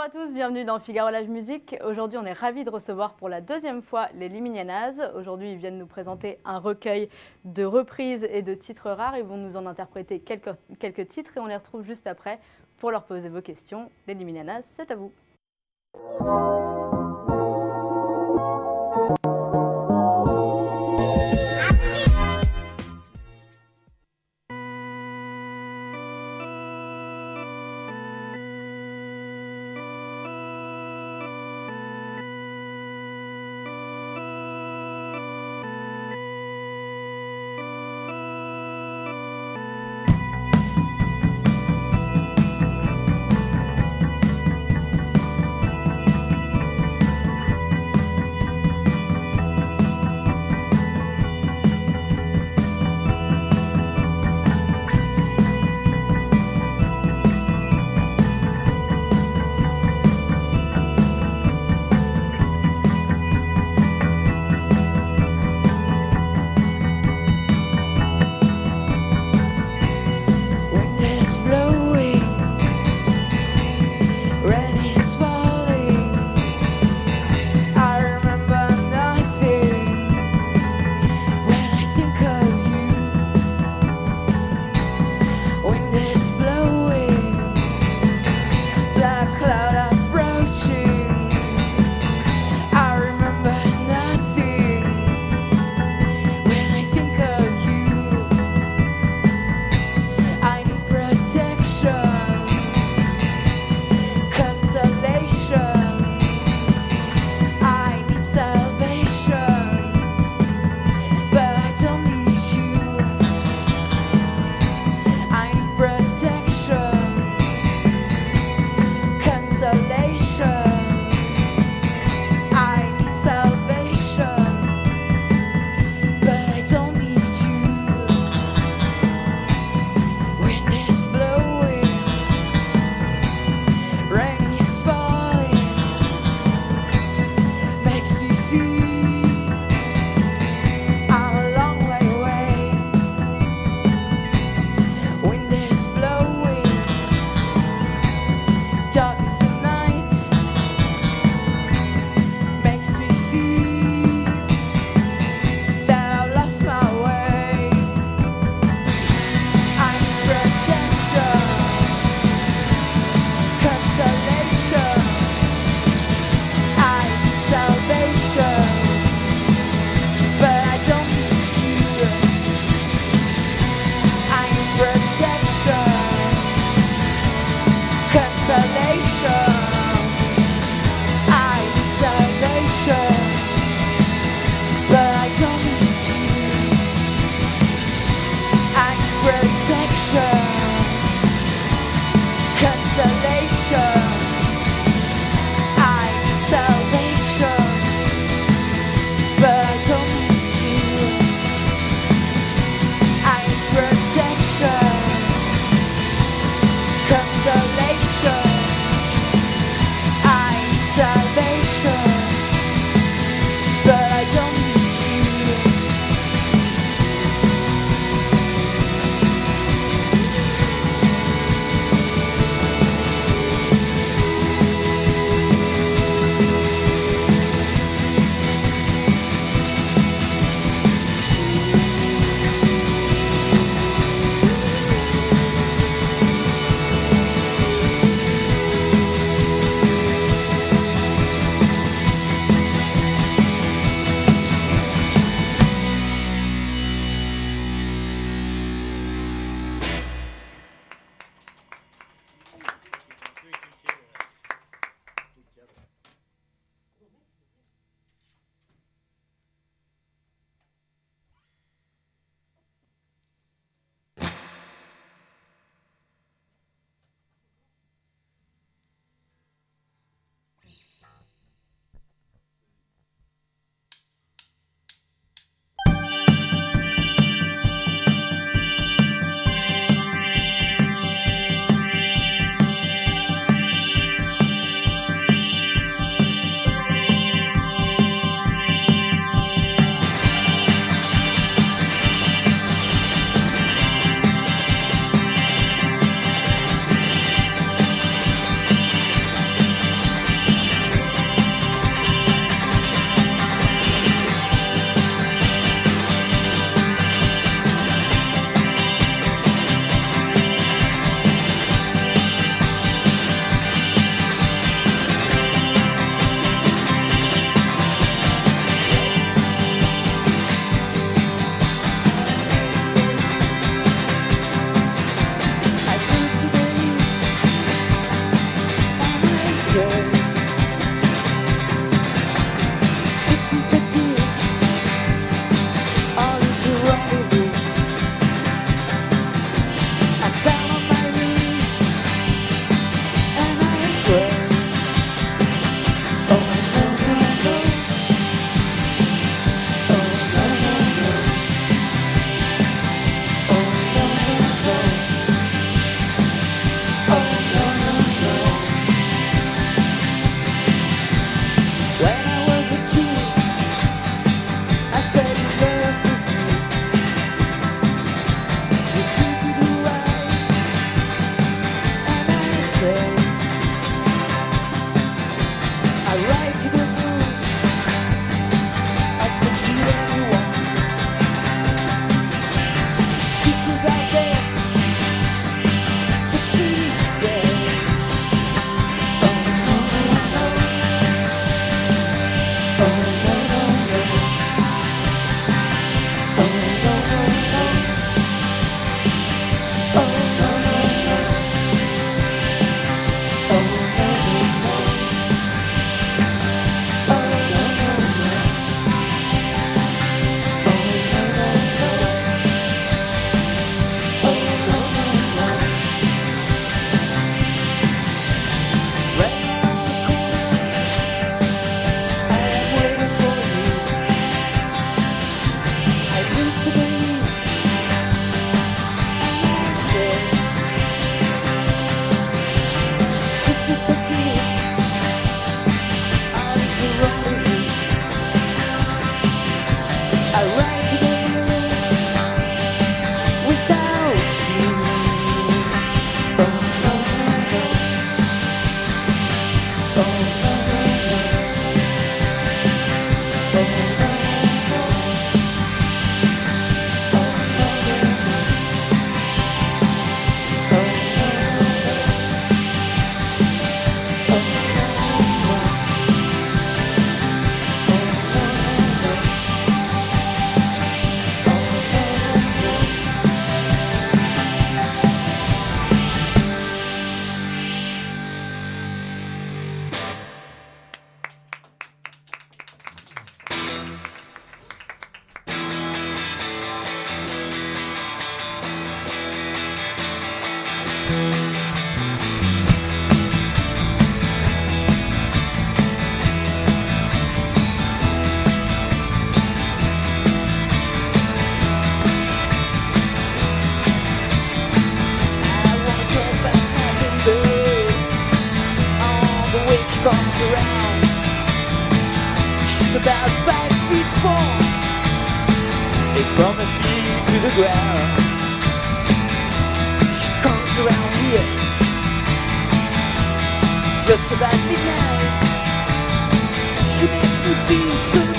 Bonjour à tous, bienvenue dans Figaro Live Musique. Aujourd'hui, on est ravis de recevoir pour la deuxième fois les Liminianas. Aujourd'hui, ils viennent nous présenter un recueil de reprises et de titres rares. Ils vont nous en interpréter quelques, quelques titres et on les retrouve juste après pour leur poser vos questions. Les Liminianas, c'est à vous. She's about five feet four. And from her feet to the ground. She comes around here. Just about midnight. She makes me feel so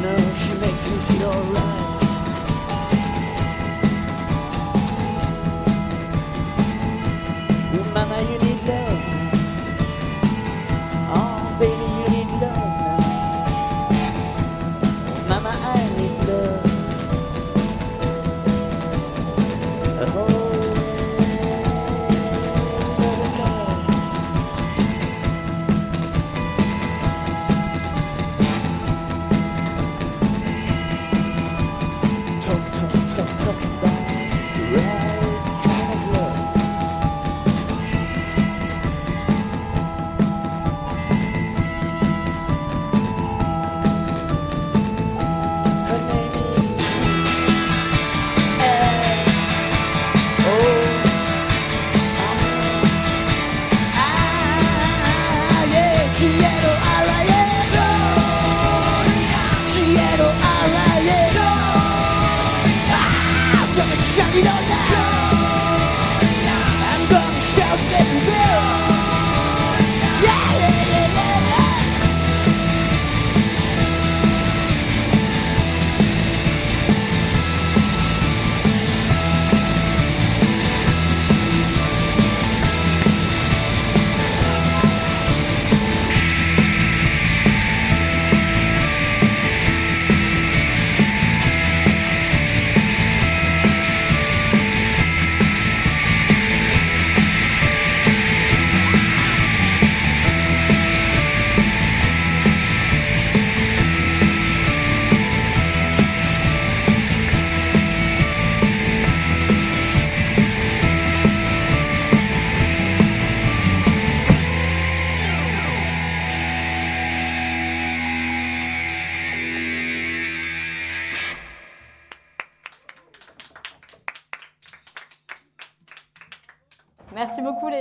know, she makes me feel alright. The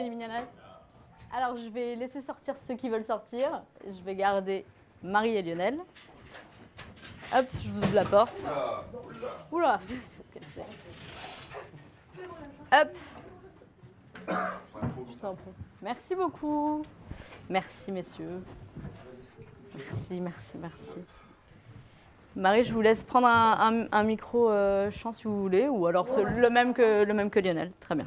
les. Alors je vais laisser sortir ceux qui veulent sortir. Je vais garder Marie et Lionel. Hop, je vous ouvre la porte. Oula, Hop. Je en. Merci beaucoup. Merci messieurs. Merci, merci, merci. Marie, je vous laisse prendre un, un- un micro euh, chant si vous voulez, ou alors le, même que, le même que Lionel. Très bien.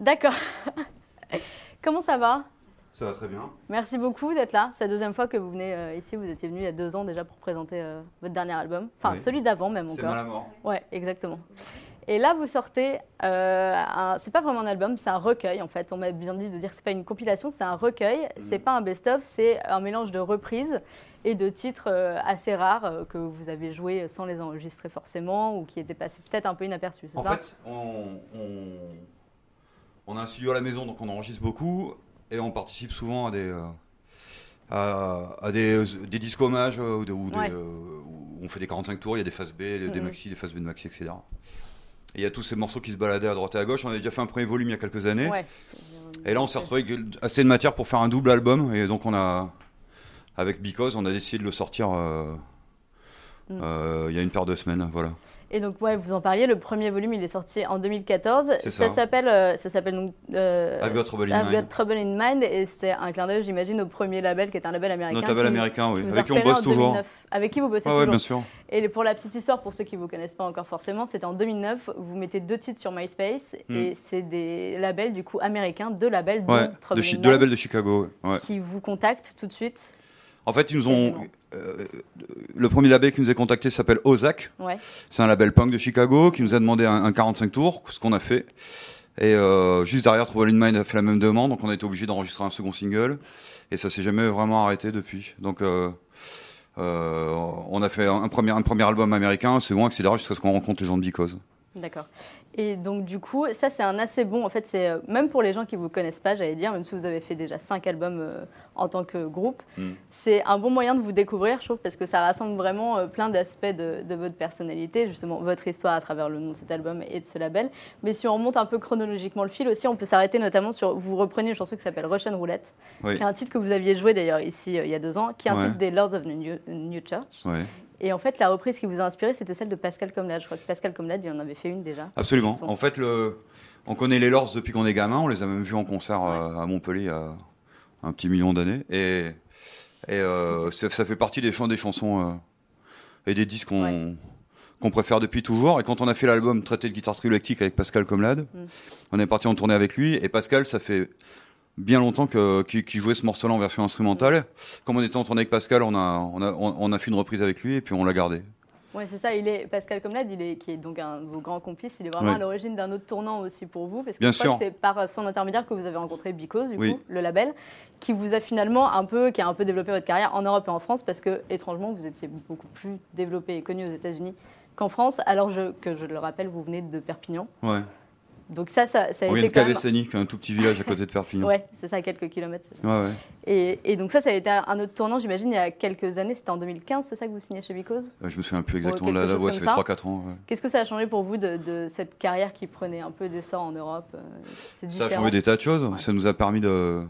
D'accord. Comment ça va? Ça va très bien. Merci beaucoup d'être là. C'est la deuxième fois que vous venez euh, ici. Vous étiez venu il y a deux ans déjà pour présenter euh, votre dernier album. Enfin, Oui. celui d'avant même C'est encore. mal à mort. Ouais, exactement. Et là, vous sortez, euh, c'est pas vraiment un album, c'est un recueil en fait. On m'a bien dit de dire que c'est pas une compilation, c'est un recueil. C'est pas un best-of, c'est un mélange de reprises et de titres euh, assez rares euh, que vous avez joués sans les enregistrer forcément ou qui étaient passés peut-être un peu inaperçus, c'est En ça? fait, on, on, on a un studio à la maison, donc on enregistre beaucoup et on participe souvent à des, euh, à, à des, des disques hommages euh, ou, des- ou des, Ouais. euh, où on fait des 45 tours, il y a des phases B, des maxi, des phases B de maxi, etc. Et il y a tous ces morceaux qui se baladaient à droite et à gauche. On avait déjà fait un premier volume il y a quelques années. Ouais. Et là, on s'est retrouvé avec assez de matière pour faire un double album. Et donc, on a, avec Because, on a décidé de le sortir euh, Mm. euh, il y a une paire de semaines. Voilà. Et donc, ouais, vous en parliez, le premier volume, il est sorti en 2014. C'est ça. s'appelle, euh, ça s'appelle donc. euh, I've Got Trouble in I've Got Mind. Trouble in Mind, et c'est un clin d'œil, j'imagine, au premier label qui est un label américain. Notre label qui- américain, oui. qui Avec qui on bosse toujours. 2009. Avec qui vous bossez ouais, toujours. bien sûr. Et pour la petite histoire, pour ceux qui ne vous connaissent pas encore forcément, c'était en 2009. Vous mettez deux titres sur MySpace Hmm. et c'est des labels du coup américains, deux labels Ouais, Trouble de, in Mind, de label de Chicago. Ouais. qui vous contactent tout de suite. En fait, ils nous ont. Euh, le premier label qui nous a contacté s'appelle Ozak. Ouais. C'est un label punk de Chicago qui nous a demandé un, un 45 tours, ce qu'on a fait. Et euh, juste derrière, Trouble in Mind a fait la même demande, donc on a été obligé d'enregistrer un second single. Et ça s'est jamais vraiment arrêté depuis. Donc euh, on a fait un premier, un premier album américain, un second, etc. jusqu'à ce qu'on rencontre les gens de Because. D'accord. Et donc du coup, ça c'est un assez bon. En fait, c'est euh, même pour les gens qui vous connaissent pas, j'allais dire, même si vous avez fait déjà cinq albums euh, en tant que groupe, Mm. c'est un bon moyen de vous découvrir, je trouve, parce que ça rassemble vraiment euh, plein d'aspects de, de votre personnalité, justement votre histoire à travers le nom de cet album et de ce label. Mais si on remonte un peu chronologiquement le fil aussi, on peut s'arrêter notamment sur. Vous reprenez une chanson qui s'appelle Russian Roulette, Oui. qui est un titre que vous aviez joué d'ailleurs ici il y a deux ans, qui est un Ouais. titre des Lords of the New, New Church. Ouais. Et en fait, la reprise qui vous a inspiré, c'était celle de Pascal Comlade. Je crois que Pascal Comlade, il en avait fait une déjà. Absolument. En fait, le, on connaît les Lords depuis qu'on est gamin. On les a même vus en concert euh, à Montpellier il y a un petit million d'années. Et, et euh, ça, ça fait partie des, chants, des chansons euh, et des disques qu'on Ouais. préfère depuis toujours. Et quand on a fait l'album Traité de guitare trio électrique avec Pascal Comlade, Mm. on est parti en tournée avec lui. Et Pascal, ça fait bien longtemps que- qu'il qu'il jouait ce morceau-là en version instrumentale. Comme on était en tournée avec Pascal, on a, on a, on, on a fait une reprise avec lui et puis on l'a gardé. Oui, c'est ça. Il est Pascal Comlade, il est qui est donc un de vos grands complices. Il est vraiment Ouais. à l'origine d'un autre tournant aussi pour vous, parce que c'est par son intermédiaire que vous avez rencontré Because, du Oui. coup, le label, qui vous a finalement un peu, qui a un peu développé votre carrière en Europe et en France, parce que étrangement, vous étiez beaucoup plus développé et connu aux États-Unis qu'en France, alors je- que je le rappelle, vous venez de Perpignan. Ouais. Donc ça, ça, ça a vient été quand même. Un tout petit village à côté de Perpignan. Ouais, c'est ça, quelques kilomètres. Ouais, ouais. Et, et donc ça, ça a été un autre tournant, j'imagine, il y a quelques années. C'était en 2015, c'est ça que vous signez chez Because Euh, Je me souviens plus exactement de chose ouais, ça fait ça. 3-4 ans. Qu'est-ce que ça a changé pour vous de, de cette carrière qui prenait un peu d'essor en Europe euh, Ça a changé des tas de choses. Ça nous a permis de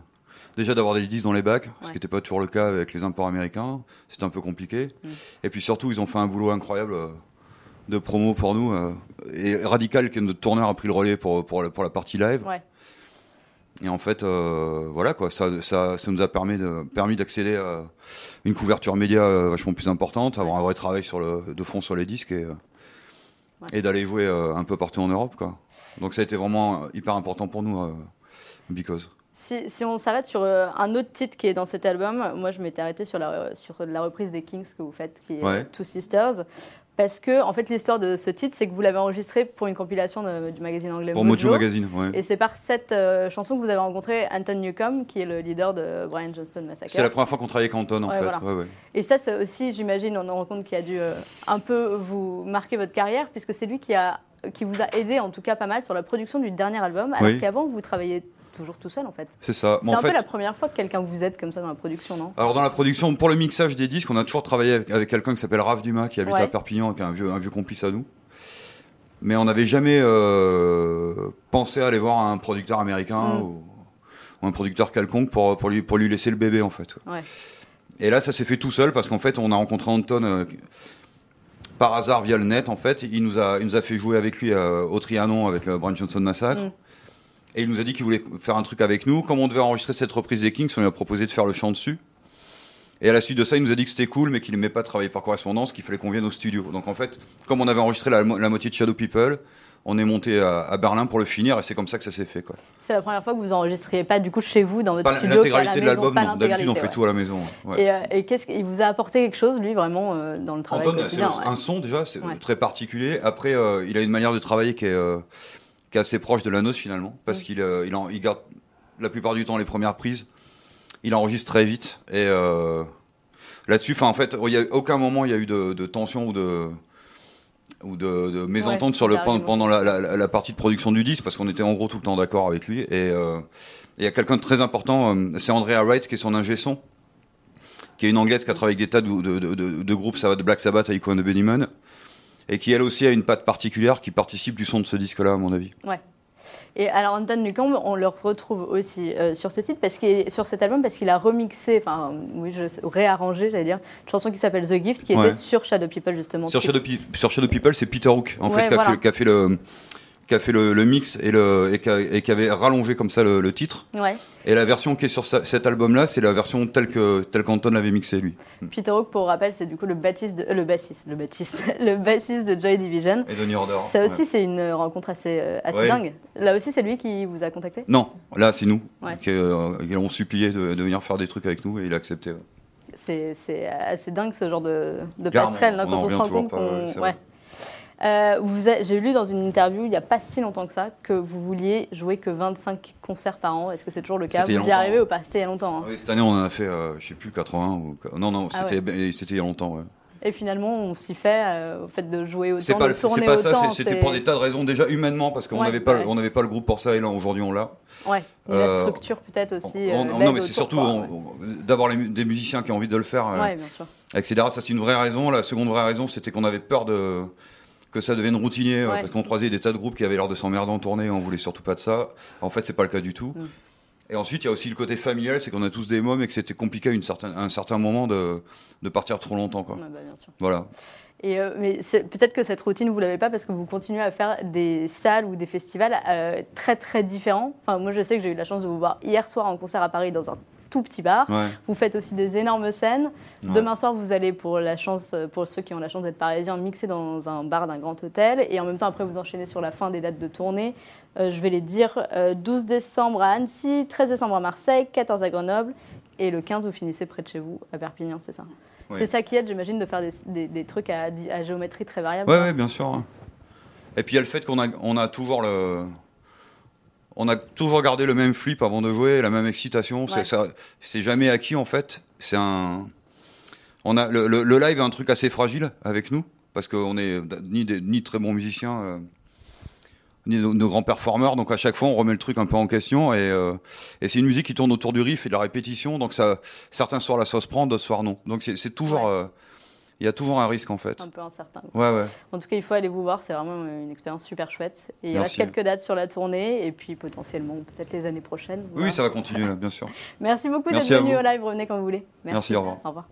déjà d'avoir des disques dans les bacs, ce qui n'était pas toujours le cas avec les imports américains. C'était un peu compliqué. Mm. Et puis surtout, ils ont fait un boulot incroyable euh, de promo pour nous. euh, Et Radical, qui est notre tourneur, a pris le relais pour, pour, la, pour la partie live. Ouais. Et en fait, euh, voilà quoi, ça, ça, ça nous a permis de permis d'accéder à une couverture média euh, vachement plus importante, avoir un vrai travail sur le, de fond sur les disques et, Ouais. et d'aller jouer un peu partout en Europe quoi. Donc ça a été vraiment hyper important pour nous, Because. Si, si on s'arrête sur euh, un autre titre qui est dans cet album, moi je m'étais arrêtée sur la, sur la reprise des Kings que vous faites, qui est Ouais. Two Sisters. Parce que, en fait, l'histoire de ce titre, c'est que vous l'avez enregistré pour une compilation de- du magazine anglais Pour Mojo Magazine, ouais. Et c'est par cette euh, chanson que vous avez rencontré Anton Newcombe, qui est le leader de Brian Johnston Massacre. C'est la première fois qu'on travaillait avec Anton en Ouais, fait. voilà. Ouais, ouais. Et ça, c'est aussi, j'imagine, on en rend compte qui a dû euh, un peu vous marquer votre carrière, puisque c'est lui qui, a, qui vous a aidé, en tout cas pas mal, sur la production du dernier album, alors Oui. qu'avant, vous travailliez toujours tout seul, en fait. C'est ça. C'est un fait, peu la première fois que quelqu'un vous aide comme ça dans la production, non? Alors dans la production, pour le mixage des disques, on a toujours travaillé avec, avec quelqu'un qui s'appelle Raph Dumas, qui habite Ouais. à Perpignan, qui est un vieux, un vieux complice à nous. Mais on n'avait jamais euh, pensé à aller voir un producteur américain Mm. ou, ou un producteur quelconque pour, pour, lui, pour lui laisser le bébé en fait. Ouais. Et là, ça s'est fait tout seul parce qu'en fait, on a rencontré Anton euh, par hasard via le net. En fait, il nous a, il nous a fait jouer avec lui euh, au Trianon avec euh, Brian Johnson Massacre. Mm. Et il nous a dit qu'il voulait faire un truc avec nous. Comme on devait enregistrer cette reprise des Kings, on lui a proposé de faire le chant dessus. Et à la suite de ça, il nous a dit que c'était cool, mais qu'il n'aimait pas travailler par correspondance, qu'il fallait qu'on vienne au studio. Donc en fait, comme on avait enregistré la, la moitié de Shadow People, on est monté à, à Berlin pour le finir, et c'est comme ça que ça s'est fait. Quoi. C'est la première fois que vous enregistriez pas du coup chez vous dans votre Pas studio. l'intégralité de l'album, non. D'habitude, on fait ouais. tout à la maison. ouais. Et, euh, et qu'est-ce qu'il vous a apporté quelque chose, lui, vraiment, euh, dans le travail Anton, c'est ouais. un son déjà, c'est très particulier. Après, euh, il a une manière de travailler qui est, qui est assez proche de la nôtre finalement, parce qu'il euh, il, il garde la plupart du temps les premières prises. Il enregistre très vite et euh, là-dessus, en fait, il y a aucun moment il y a eu de, de tension ou de ou de, de mésentente Ouais, sur le pendant, pendant la, la- la partie de production du disque parce qu'on était en gros tout le temps d'accord avec lui et euh, il y a quelqu'un de très important, c'est Andrea Wright qui est son ingé son qui est une anglaise qui a travaillé avec des tas de, de, de- de- de groupes, ça va de Black Sabbath à Ico and the Bunnymen. Et qui elle aussi a une patte particulière qui participe du son de ce disque-là, à mon avis. Et alors Anton Newcomb, on le retrouve aussi euh, sur ce titre, parce qu'il sur cet album, parce qu'il a remixé, enfin oui, je réarrangé, j'allais dire, une chanson qui s'appelle The Gift, qui Ouais. était sur Shadow People justement. Sur Shadow, Pe- sur Shadow People, c'est Peter Hook, en Ouais, fait, qui a, voilà. fait, qui a fait le qui a fait le, le mix et, le, et, qui a- et qui avait rallongé comme ça le, le titre. Ouais. Et la version qui est sur sa- cet album-là, c'est la version telle que telle qu'Anton l'avait mixé lui. Peter Hook, pour rappel, c'est du coup le bassiste, de, euh, le bassiste, le bassiste, le bassiste de Joy Division. Et Donny Order. Ça ouais. aussi, c'est une rencontre assez, euh, assez Ouais. dingue. Là aussi, c'est lui qui vous a contacté? Non, là c'est nous qui, euh, qui l'ont supplié de, de venir faire des trucs avec nous et il a accepté. C'est assez dingue ce genre de, de passerelle hein, on quand on se rend compte pas, Euh, J'ai lu dans une interview il n'y a pas si longtemps que ça que vous vouliez jouer que 25 concerts par an. Est-ce que c'est toujours le cas Vous y arrivez ou pas? C'était il y a longtemps. hein. Oui, cette année on en a fait, euh, je sais plus 80 ou non non, Ah c'était il y a longtemps. ouais. Et finalement, on s'y fait euh, au fait de jouer autant, C'est pas, de tourner c'est pas ça, autant. c'était pour des tas de raisons déjà humainement parce qu'on Ouais, n'avait pas, ouais. on n'avait pas le groupe pour ça et là aujourd'hui on l'a. Ouais, la structure peut-être aussi. On- on- l'aide non mais c'est surtout d'avoir des musiciens qui ont envie de le faire, euh, bien sûr. etc. Ça c'est une vraie raison. La seconde vraie raison c'était qu'on avait peur de que ça devienne routinier euh, Ouais. parce qu'on croisait des tas de groupes qui avaient l'air de s'emmerder en tournée on voulait surtout pas de ça. En fait c'est pas le cas du tout. Mm. Et ensuite il y a aussi le côté familial, c'est qu'on a tous des mômes et que c'était compliqué à, une certaine, à un certain moment de, de partir trop longtemps quoi. Bah, bien sûr. Voilà. Et euh, mais peut-être que cette routine, vous l'avez pas parce que vous continuez à faire des salles ou des festivals euh, très très différents. Enfin, moi, je sais que j'ai eu la chance de vous voir hier soir en concert à Paris dans un tout petit bar. Ouais. Vous faites aussi des énormes scènes. Ouais. Demain soir, vous allez pour la chance, pour ceux qui ont la chance d'être parisiens, mixer dans un bar d'un grand hôtel. Et en même temps, après, vous enchaînez sur la fin des dates de tournée. Euh, je vais les dire euh, 12 décembre à Annecy, 13 décembre à Marseille, 14 à Grenoble. Et le 15, vous finissez près de chez vous, à Perpignan, c'est ça Oui. C'est ça qui aide, j'imagine, de faire des, des- des trucs à, à géométrie très variable. Ouais, bien sûr. Et puis il y a le fait qu'on a, on a toujours le. On a toujours gardé le même flip avant de jouer, la même excitation. Ouais. C'est, ça, c'est jamais acquis en fait. C'est un. On a le, le- le live est un truc assez fragile avec nous parce qu'on est ni des, ni très bons musiciens, euh, ni de, de grands performeurs. Donc à chaque fois, on remet le truc un peu en question et, euh, et c'est une musique qui tourne autour du riff et de la répétition. Donc ça, certains soirs la sauce prend, d'autres soirs non. Donc c'est, c'est toujours, Ouais. euh, il y a toujours un risque en fait. Un peu incertain. Ouais, ouais. En tout cas, il faut aller vous voir, c'est vraiment une expérience super chouette. Et il Merci. reste quelques dates sur la tournée, et puis potentiellement, peut-être les années prochaines. Oui, ça va continuer, bien sûr. Merci beaucoup Merci d'être venu au live, revenez quand vous voulez. Merci, au revoir. Au revoir.